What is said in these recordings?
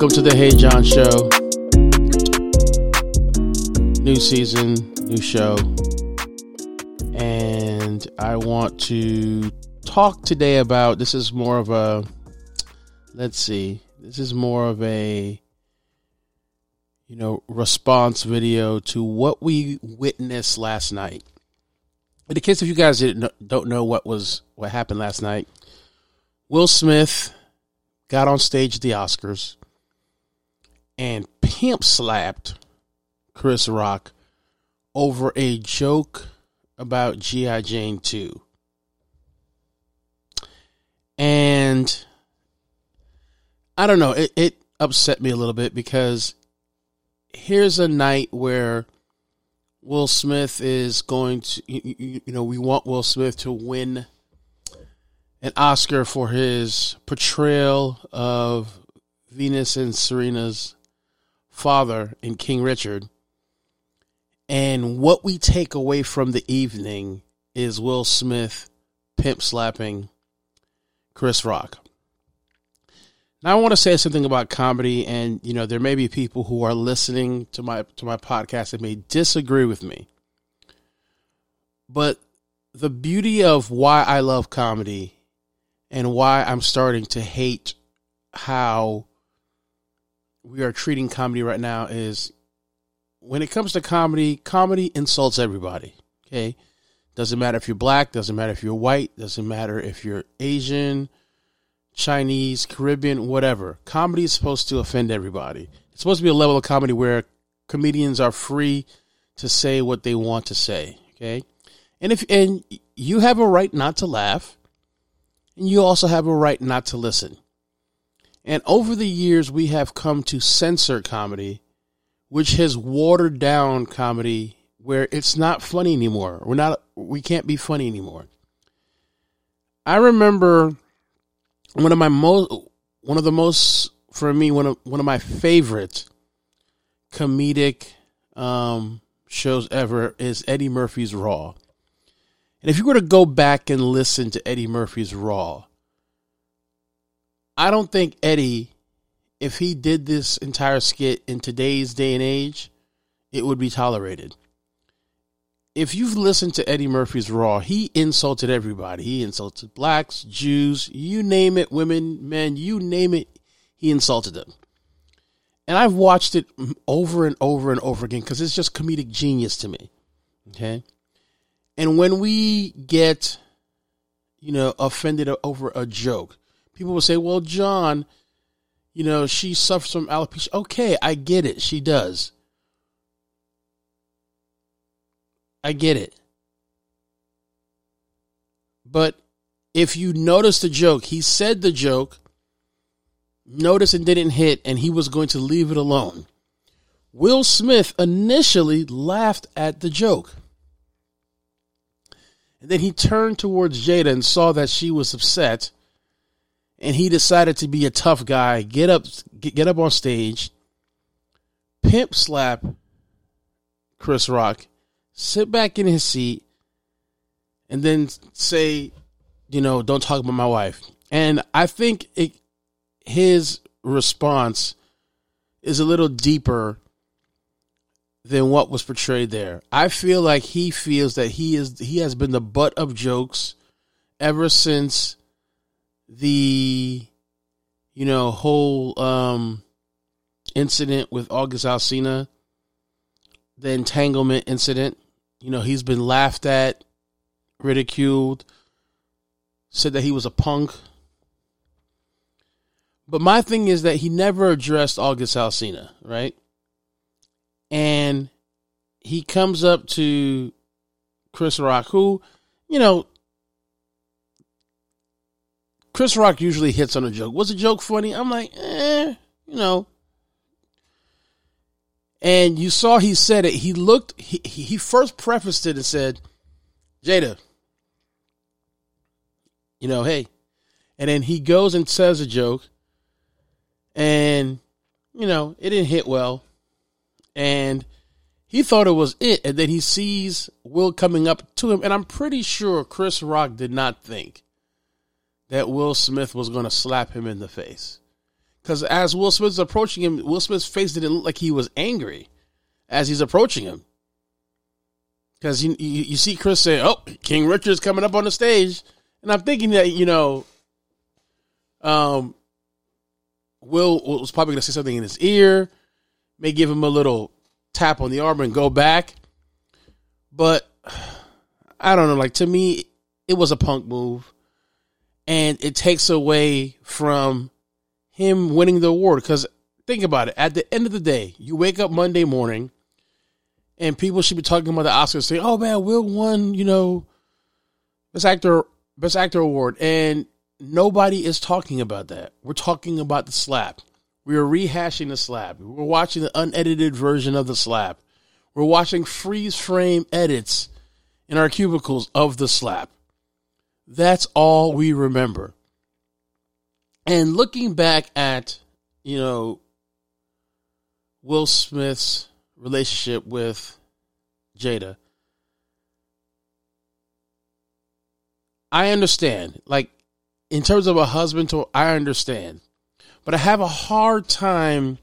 Welcome to the Hey John Show. New season, new show. And I want to talk today about this is more of a let's see. This is more of a you know, response video to what we witnessed last night. In the case if you guys don't know what was what happened last night, Will Smith got on stage at the Oscars and pimp slapped Chris Rock over a joke about G.I. Jane 2. And I don't know, it, it upset me a little bit because here's a night where Will Smith is going to, you, you know, we want Will Smith to win an Oscar for his portrayal of Venus and Serena's father in King Richard. And what we take away from the evening is Will Smith pimp slapping Chris Rock. Now I want to say something about comedy and you know there may be people who are listening to my to my podcast that may disagree with me. But the beauty of why I love comedy and why I'm starting to hate how we are treating comedy right now is when it comes to comedy, comedy insults everybody. Okay. Doesn't matter if you're black, doesn't matter if you're white, doesn't matter if you're Asian, Chinese, Caribbean, whatever. Comedy is supposed to offend everybody. It's supposed to be a level of comedy where comedians are free to say what they want to say. Okay. And if and you have a right not to laugh, and you also have a right not to listen. And over the years, we have come to censor comedy, which has watered down comedy where it's not funny anymore. We're not, we can't be funny anymore. I remember one of my most, one of the most, for me, one of, one of my favorite comedic um, shows ever is Eddie Murphy's Raw. And if you were to go back and listen to Eddie Murphy's Raw, I don't think Eddie, if he did this entire skit in today's day and age, it would be tolerated. If you've listened to Eddie Murphy's Raw, he insulted everybody. He insulted blacks, Jews, you name it, women, men, you name it, he insulted them. And I've watched it over and over and over again because it's just comedic genius to me. Okay. And when we get, you know, offended over a joke, people will say, well, John, you know, she suffers from alopecia. Okay, I get it. She does. I get it. But if you notice the joke, he said the joke, notice and didn't hit, and he was going to leave it alone. Will Smith initially laughed at the joke. And then he turned towards Jada and saw that she was upset. And he decided to be a tough guy, get up get, up on stage, pimp slap Chris Rock, sit back in his seat, and then say, you know, don't talk about my wife. And I think it, his response is a little deeper than what was portrayed there. I feel like he feels that he is he has been the butt of jokes ever since the you know whole um incident with August Alsina, the entanglement incident. You know, he's been laughed at, ridiculed, said that he was a punk. But my thing is that he never addressed August Alsina, right? and he comes up to Chris Rock, who, you know, Chris Rock usually hits on a joke. Was a joke funny? I'm like, eh, you know. And you saw he said it. He looked. He he first prefaced it and said, "Jada, you know, hey," and then he goes and says a joke, and you know, it didn't hit well and he thought it was it. And then he sees Will coming up to him, and I'm pretty sure Chris Rock did not think that Will Smith was going to slap him in the face. Because as Will Smith's approaching him, Will Smith's face didn't look like he was angry as he's approaching him. Because you, you, you see Chris say, "Oh, King Richard's coming up on the stage," and I'm thinking that you know, um, Will was probably going to say something in his ear, may give him a little tap on the arm and go back. But I don't know. Like to me, it was a punk move, and it takes away from him winning the award. Because think about it. At the end of the day, you wake up Monday morning, and people should be talking about the Oscars, saying, "Oh man, Will won," you know, best actor, best actor award, and nobody is talking about that. We're talking about the slap. We are rehashing the slap. We're watching the unedited version of the slap. We're watching freeze frame edits in our cubicles of the slap. That's all we remember. And looking back at, you know, Will Smith's relationship with Jada, I understand. Like, in terms of a husband I understand. But I have a hard time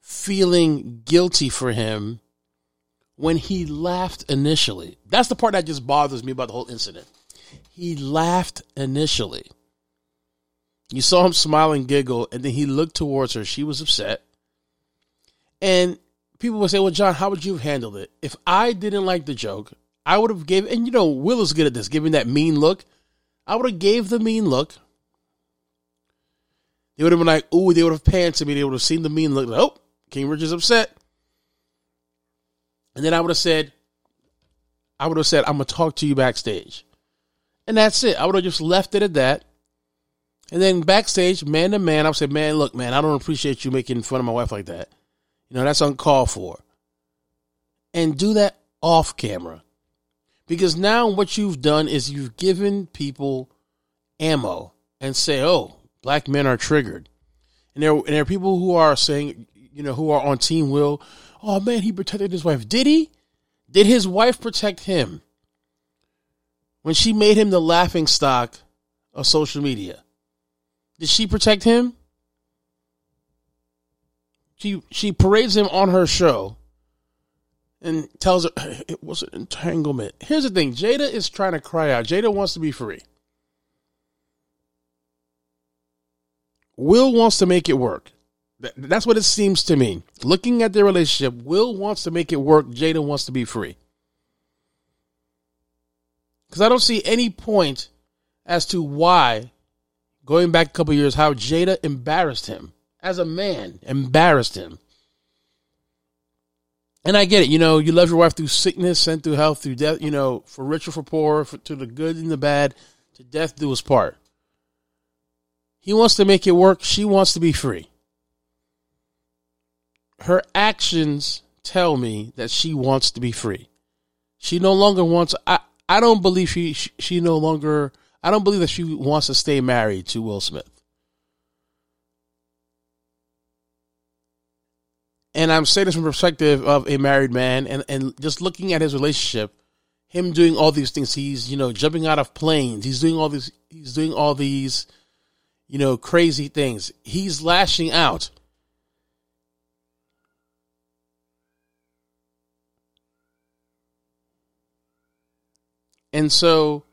feeling guilty for him when he laughed initially. That's the part that just bothers me about the whole incident. He laughed initially. You saw him smile and giggle, and then he looked towards her. She was upset. And people would say, Well, John, how would you have handled it? If I didn't like the joke, I would have gave and you know, Will is good at this, giving that mean look. I would have gave the mean look. They would have been like, ooh, they would have panned to me. They would have seen the mean look. Oh, King Richard's upset. And then I would have said, I would have said, I'm to talk to you backstage. And that's it. I would have just left it at that. And then backstage, man to man, I would say, man, look, man, I don't appreciate you making fun of my wife like that. You know, that's uncalled for. And do that off camera. Because now what you've done is you've given people ammo and say, oh, black men are triggered. And there, and there are people who are saying, you know, who are on Team Will, oh man, he protected his wife. Did he? Did his wife protect him? When she made him the laughing stock of social media, did she protect him? She she parades him on her show and tells her it was an entanglement. Here's the thing: Jada is trying to cry out. Jada wants to be free. Will wants to make it work. That's what it seems to me. Looking at their relationship, Will wants to make it work. Jada wants to be free. Because I don't see any point as to why, going back a couple years, how Jada embarrassed him as a man, embarrassed him. And I get it. You know, you love your wife through sickness and through health, through death, you know, for rich or for poor, for, to the good and the bad, to death do his part. He wants to make it work. She wants to be free. Her actions tell me that she wants to be free. She no longer wants. I, I don't believe she, she she no longer. I don't believe that she wants to stay married to Will Smith. And I'm saying this from the perspective of a married man and, and just looking at his relationship, him doing all these things. He's, you know, jumping out of planes. He's doing all these, he's doing all these, you know, crazy things. He's lashing out. And so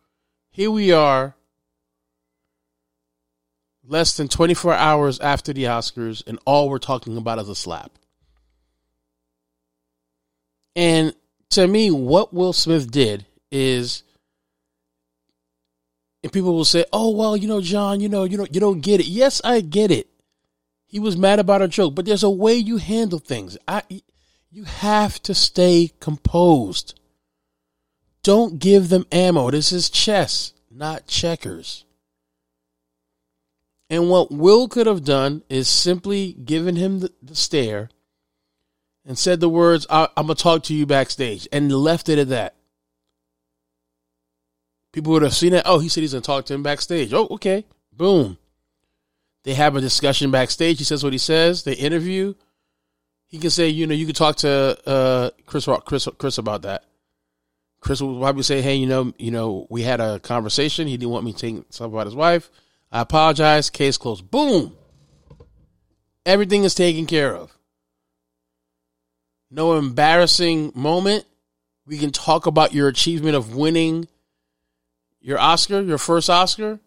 here we are, less than 24 hours after the Oscars, and all we're talking about is a slap. And to me, what Will Smith did is, and people will say, "Oh, well, you know, John, you know, you know, you don't get it." Yes, I get it. He was mad about a joke, but there's a way you handle things. I, you have to stay composed. Don't give them ammo. This is chess, not checkers. And what Will could have done is simply given him the, the stare and said the words, I- am going to talk to you backstage, and left it at that. People would have seen it. Oh, he said he's going to talk to him backstage. Oh, okay. Boom. They have a discussion backstage. He says what he says. They interview. He can say, you know, you can talk to uh, Chris, Chris, Chris about that. Chris will probably say, "Hey, you know, you know, we had a conversation. He didn't want me to take stuff about his wife. I apologize. Case closed. Boom. Everything is taken care of. No embarrassing moment. We can talk about your achievement of winning your Oscar, your first Oscar.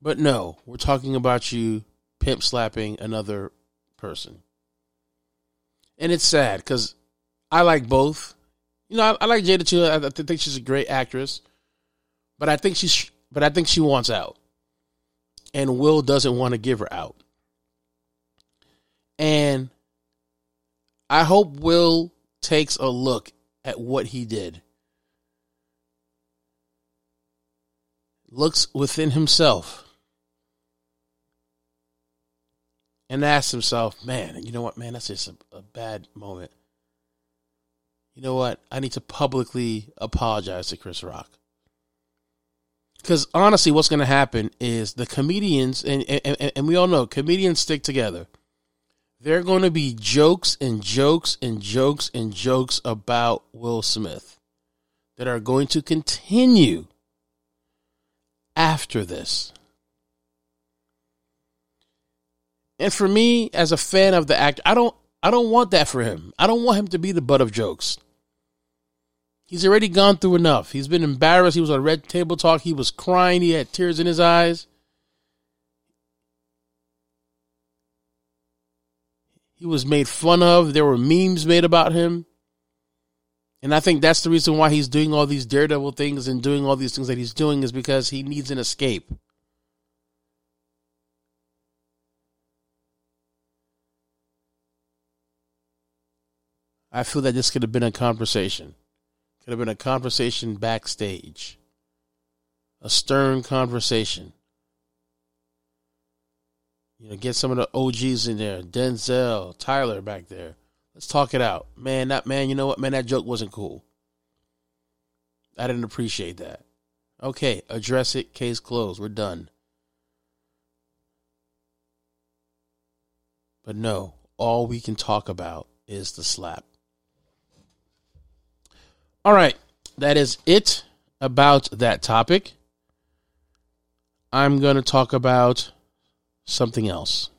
But no, we're talking about you pimp slapping another person. And it's sad because I like both. You know, I, I like Jada too. I, I think she's a great actress, but I think she's, but I think she wants out, and Will doesn't want to give her out. And I hope Will takes a look at what he did. Looks within himself and asks himself, man, you know what, man, that's just a, a bad moment. You know what? I need to publicly apologize to Chris Rock. Because honestly, what's going to happen is the comedians, and, and, and we all know comedians stick together. There are going to be jokes and jokes and jokes and jokes about Will Smith that are going to continue after this. And for me, as a fan of the actor, I don't I don't want that for him. I don't want him to be the butt of jokes. He's already gone through enough. He's been embarrassed. He was on Red Table Talk. He was crying. He had tears in his eyes. He was made fun of. There were memes made about him. And I think that's the reason why he's doing all these daredevil things and doing all these things that he's doing is because he needs an escape. I feel that this could have been a conversation. Could have been a conversation backstage. A stern conversation. You know, get some of the OGs in there. Denzel, Tyler back there. Let's talk it out. Man, that man, you know what, man, that joke wasn't cool. I didn't appreciate that. Okay, address it, case closed. We're done. But no, all we can talk about is the slap. All right, that is it about that topic. I'm going to talk about something else.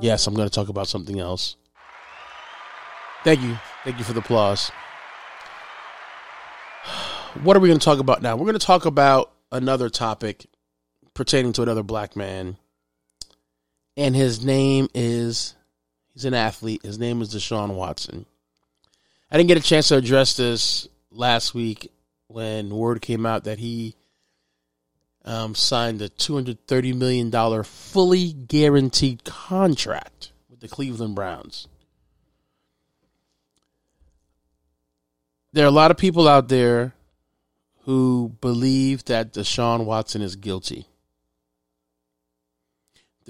Yes, I'm going to talk about something else. Thank you. Thank you for the applause. What are we going to talk about now? We're going to talk about another topic pertaining to another black man. And his name is, he's an athlete. His name is Deshaun Watson. I didn't get a chance to address this last week when word came out that he um, signed a $230 million fully guaranteed contract with the Cleveland Browns. There are a lot of people out there who believe that Deshaun Watson is guilty.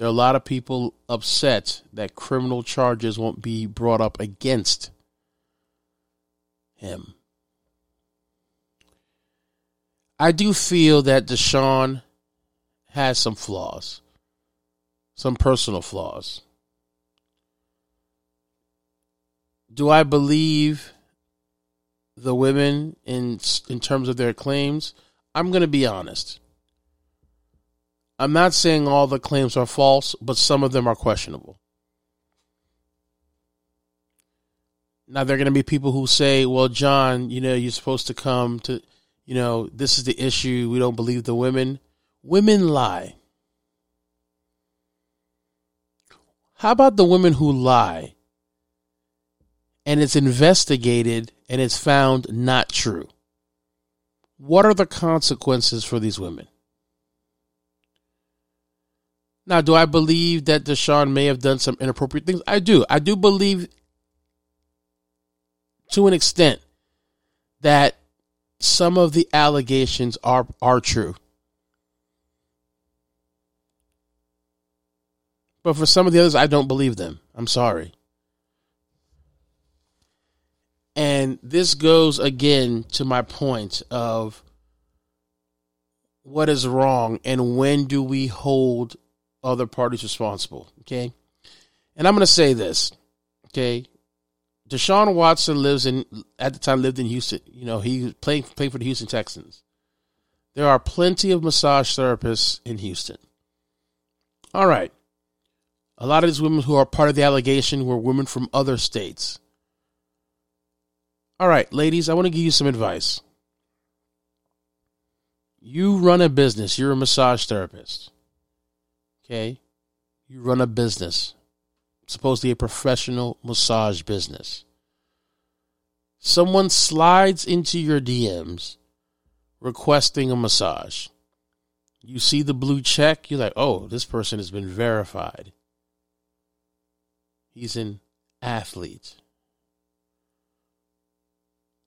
There are a lot of people upset that criminal charges won't be brought up against him. I do feel that Deshaun has some flaws, some personal flaws. Do I believe the women in in terms of their claims? I'm going to be honest. I'm not saying all the claims are false, but some of them are questionable. Now there are going to be people who say, "Well, John, you know, you're supposed to come to you know, this is the issue. We don't believe the women. Women lie. How about the women who lie and it's investigated and it's found not true? What are the consequences for these women? Now, do I believe that Deshaun may have done some inappropriate things? I do. I do believe to an extent that some of the allegations are are true. But for some of the others, I don't believe them. I'm sorry. And this goes again to my point of what is wrong and when do we hold other parties responsible. Okay. And I'm going to say this. Okay. Deshaun Watson lives in at the time lived in Houston. You know, he playing playing for the Houston Texans. There are plenty of massage therapists in Houston. All right. A lot of these women who are part of the allegation were women from other states. All right, ladies, I want to give you some advice. You run a business, you're a massage therapist. Okay? You run a business, supposedly a professional massage business. Someone slides into your DMs requesting a massage. You see the blue check, you're like, oh, this person has been verified. He's an athlete.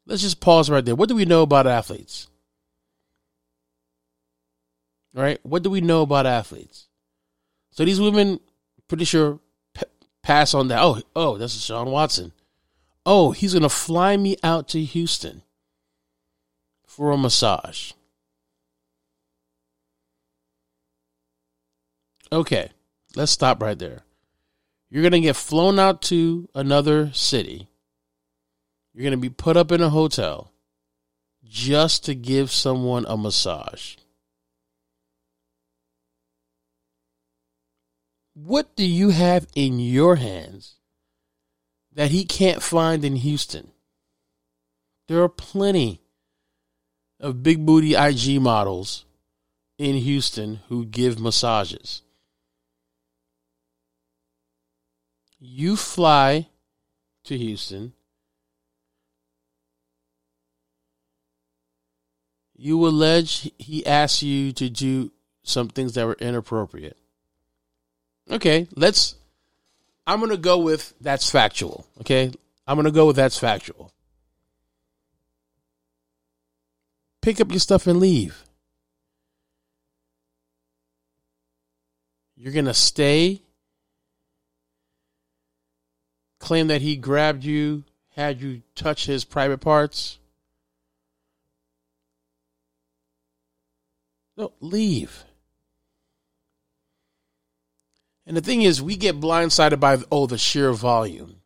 Let's just pause right there. What do we know about athletes? Right? What do we know about athletes? So these women, pretty sure, p- pass on that. Oh, oh, this is Sean Watson. Oh, he's to fly me out to Houston for a massage. Okay, let's stop right there. You're to get flown out to another city. You're to be put up in a hotel just to give someone a massage. What do you have in your hands that he can't find in Houston? There are plenty of big booty IG models in Houston who give massages. You fly to Houston. You allege he asked you to do some things that were inappropriate. Okay, let's. I'm going to go with that's factual. Okay, I'm going to go with that's factual. Pick up your stuff and leave. You're going to stay, claim that he grabbed you, had you touch his private parts. No, leave. And the thing is, we get blindsided by, oh, the sheer volume.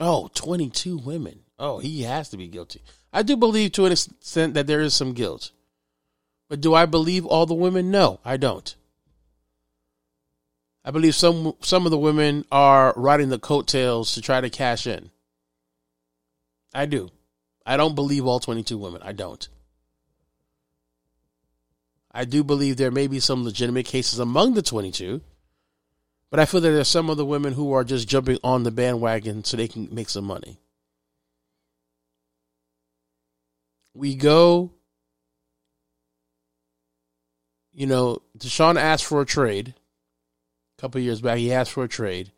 Oh, 22 women. Oh, he has to be guilty. I do believe to an extent that there is some guilt. But do I believe all the women? No, I don't. I believe some some of the women are riding the coattails to try to cash in. I do. I don't believe all 22 women. I don't. I do believe there may be some legitimate cases among the 22, but I feel that there's some of the women who are just jumping on the bandwagon so they can make some money. We go, you know, Deshaun asked for a trade a couple years back. He asked for a trade.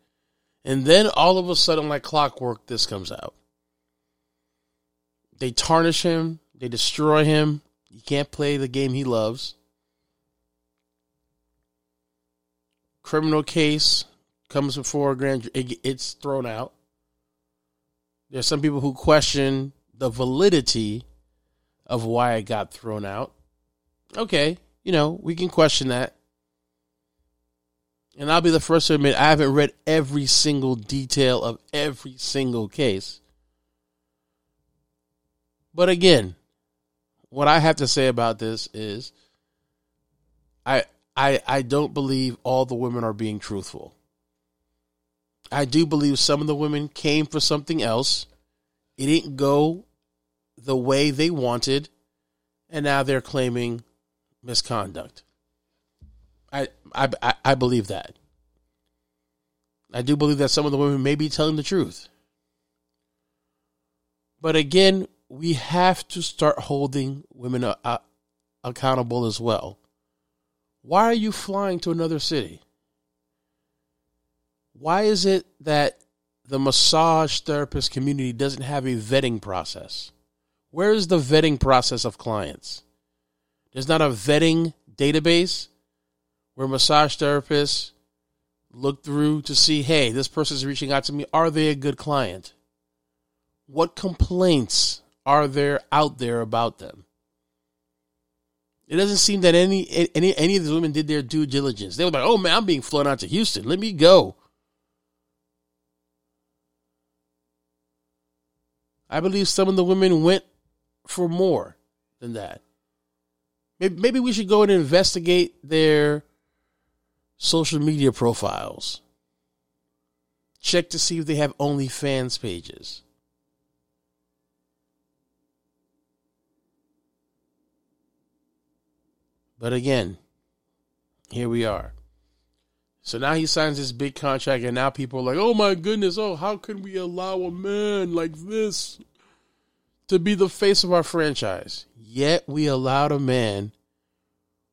And then all of a sudden, like clockwork, this comes out. They tarnish him, they destroy him. He can't play the game he loves. Criminal case comes before a grand it, it's thrown out. There's some people who question the validity of why it got thrown out. Okay, you know, we can question that. And I'll be the first to admit I haven't read every single detail of every single case. But again, what I have to say about this is I I, I don't believe all the women are being truthful. I do believe some of the women came for something else. It didn't go the way they wanted, and now they're claiming misconduct. I, I, I believe that. I do believe that some of the women may be telling the truth. But again, we have to start holding women uh, accountable as well. Why are you flying to another city? Why is it that the massage therapist community doesn't have a vetting process? Where is the vetting process of clients? There's not a vetting database where massage therapists look through to see, hey, this person's reaching out to me. Are they a good client? What complaints are there out there about them? It doesn't seem that any any any of these women did their due diligence. They were like, "Oh man, I'm being flown out to Houston. Let me go." I believe some of the women went for more. than that. Maybe, maybe we should go and investigate their social media profiles. Check to see if they have OnlyFans pages. But again, here we are. So now he signs this big contract, and now people are like, oh my goodness, oh, how can we allow a man like this to be the face of our franchise? Yet we allowed a man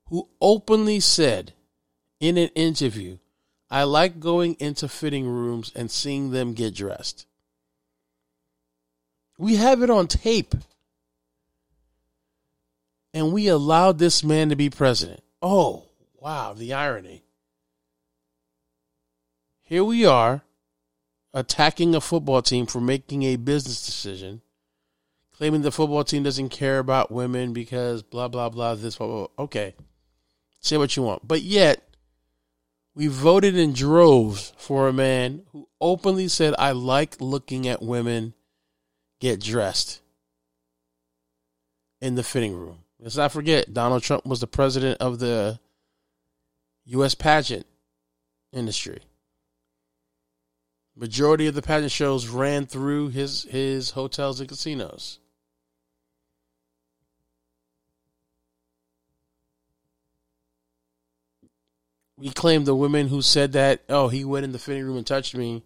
who openly said in an interview, I like going into fitting rooms and seeing them get dressed. We have it on tape. And we allowed this man to be president. Oh, wow, the irony. Here we are attacking a football team for making a business decision, claiming the football team doesn't care about women because blah, blah, blah, this, blah, blah. Okay. Say what you want. But yet, we voted in droves for a man who openly said, I like looking at women get dressed in the fitting room. Let's not forget, Donald Trump was the president of the U.S. pageant industry. Majority of the pageant shows ran through his, his hotels and casinos. we claim the women who said that, oh, he went in the fitting room and touched me,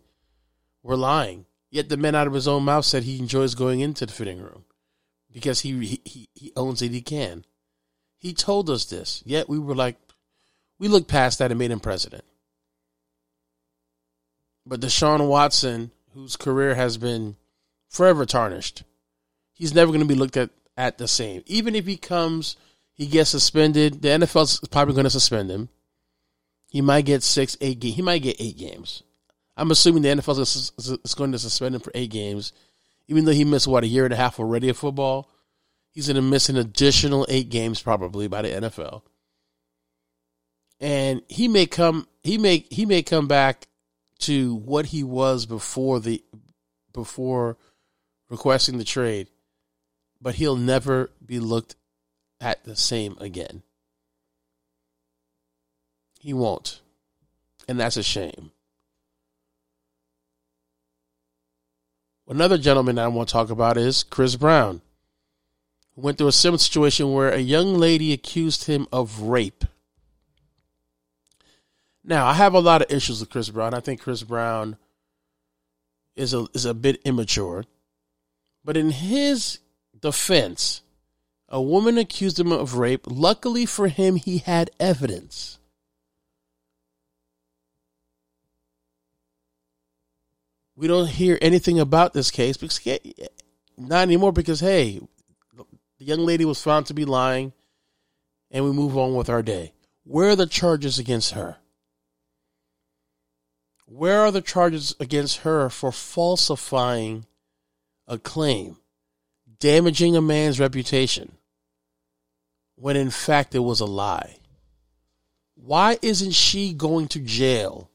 were lying. Yet the men out of his own mouth said he enjoys going into the fitting room because he he, he owns it, he can. He told us this. Yet we were like, we looked past that and made him president. But Deshaun Watson, whose career has been forever tarnished, he's never going to be looked at, at the same. Even if he comes, he gets suspended, the NFL's probably going to suspend him. He might get six, eight games. He might get eight games. I'm assuming the NFL is going to suspend him for eight games, even though he missed what a year and a half already of football. He's going to miss an additional eight games probably by the NFL, and he may come. He may he may come back to what he was before the before requesting the trade, but he'll never be looked at the same again. He won't. And that's a shame. Another gentleman that I want to talk about is Chris Brown, who went through a similar situation where a young lady accused him of rape. Now, I have a lot of issues with Chris Brown. I think Chris Brown is a is a bit immature. But in his defense, a woman accused him of rape. Luckily for him, he had evidence. We don't hear anything about this case because not anymore because hey, the young lady was found to be lying, and we move on with our day. Where are the charges against her? Where are the charges against her for falsifying a claim, damaging a man's reputation, when in fact it was a lie? Why isn't she going to jail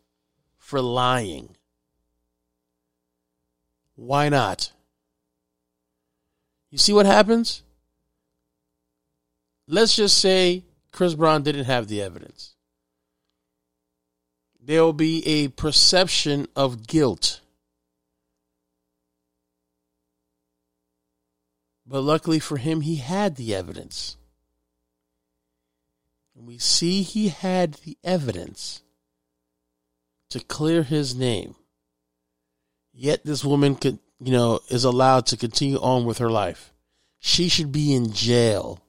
for lying? Why not? You see what happens? Let's just say Chris Brown didn't have the evidence. There will be a perception of guilt. But luckily for him, he had the evidence. And we see he had the evidence to clear his name. Yet this woman could, you know, is allowed to continue on with her life. She should be in jail.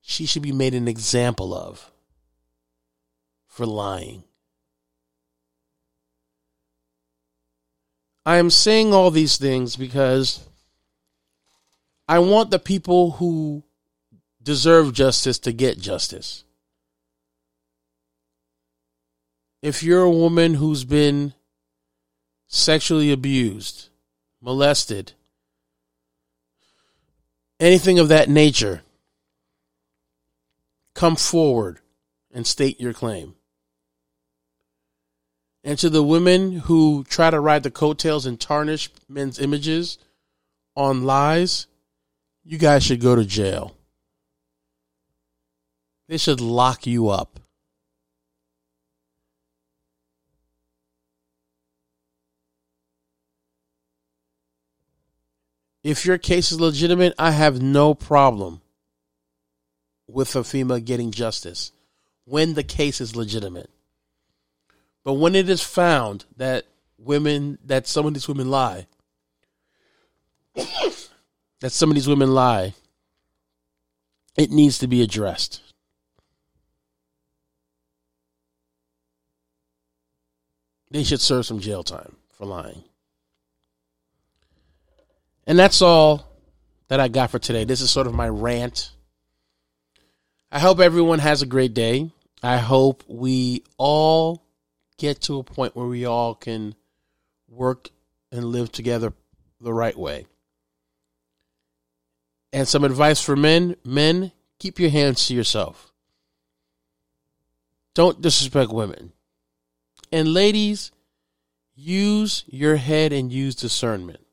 She should be made an example of for lying. I am saying all these things because I want the people who deserve justice to get justice. If you're a woman who's been sexually abused, molested, anything of that nature, come forward and state your claim. And to the women who try to ride the coattails and tarnish men's images on lies, you guys should go to jail. They should lock you up. If your case is legitimate, I have no problem with a female getting justice when the case is legitimate. But when it is found that women, that some of these women lie, that some of these women lie, it needs to be addressed. They should serve some jail time for lying. And that's all that I got for today. This is sort of my rant. I hope everyone has a great day. I hope we all get to a point where we all can work and live together the right way. And some advice for men men, keep your hands to yourself. Don't disrespect women. And ladies, use your head and use discernment.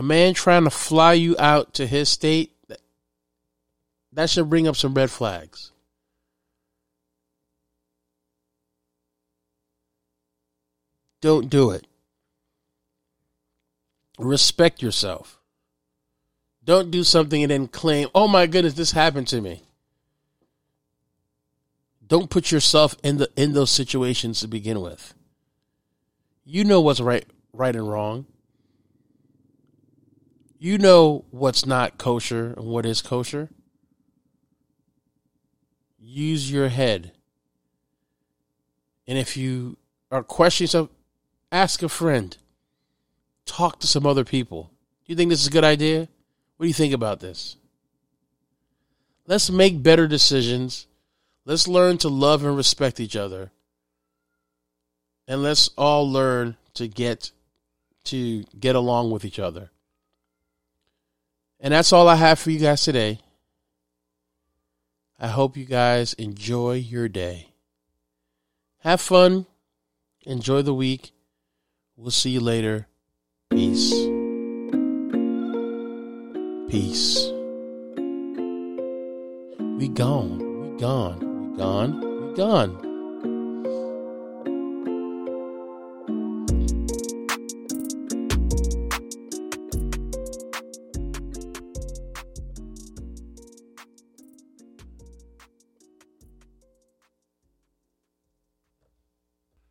A man trying to fly you out to his state, that should bring up some red flags. Don't do it. Respect yourself. Don't do something and then claim, oh my goodness, this happened to me. Don't put yourself in the in those situations to begin with. You know what's right right and wrong. You know what's not kosher and what is kosher. Use your head. And if you are questioning yourself, ask a friend. Talk to some other people. Do you think this is a good idea? What do you think about this? Let's make better decisions. Let's learn to love and respect each other. And let's all learn to get to get along with each other. And that's all I have for you guys today. I hope you guys enjoy your day. Have fun. Enjoy the week. We'll see you later. Peace. Peace. We gone. We gone. We gone. We gone.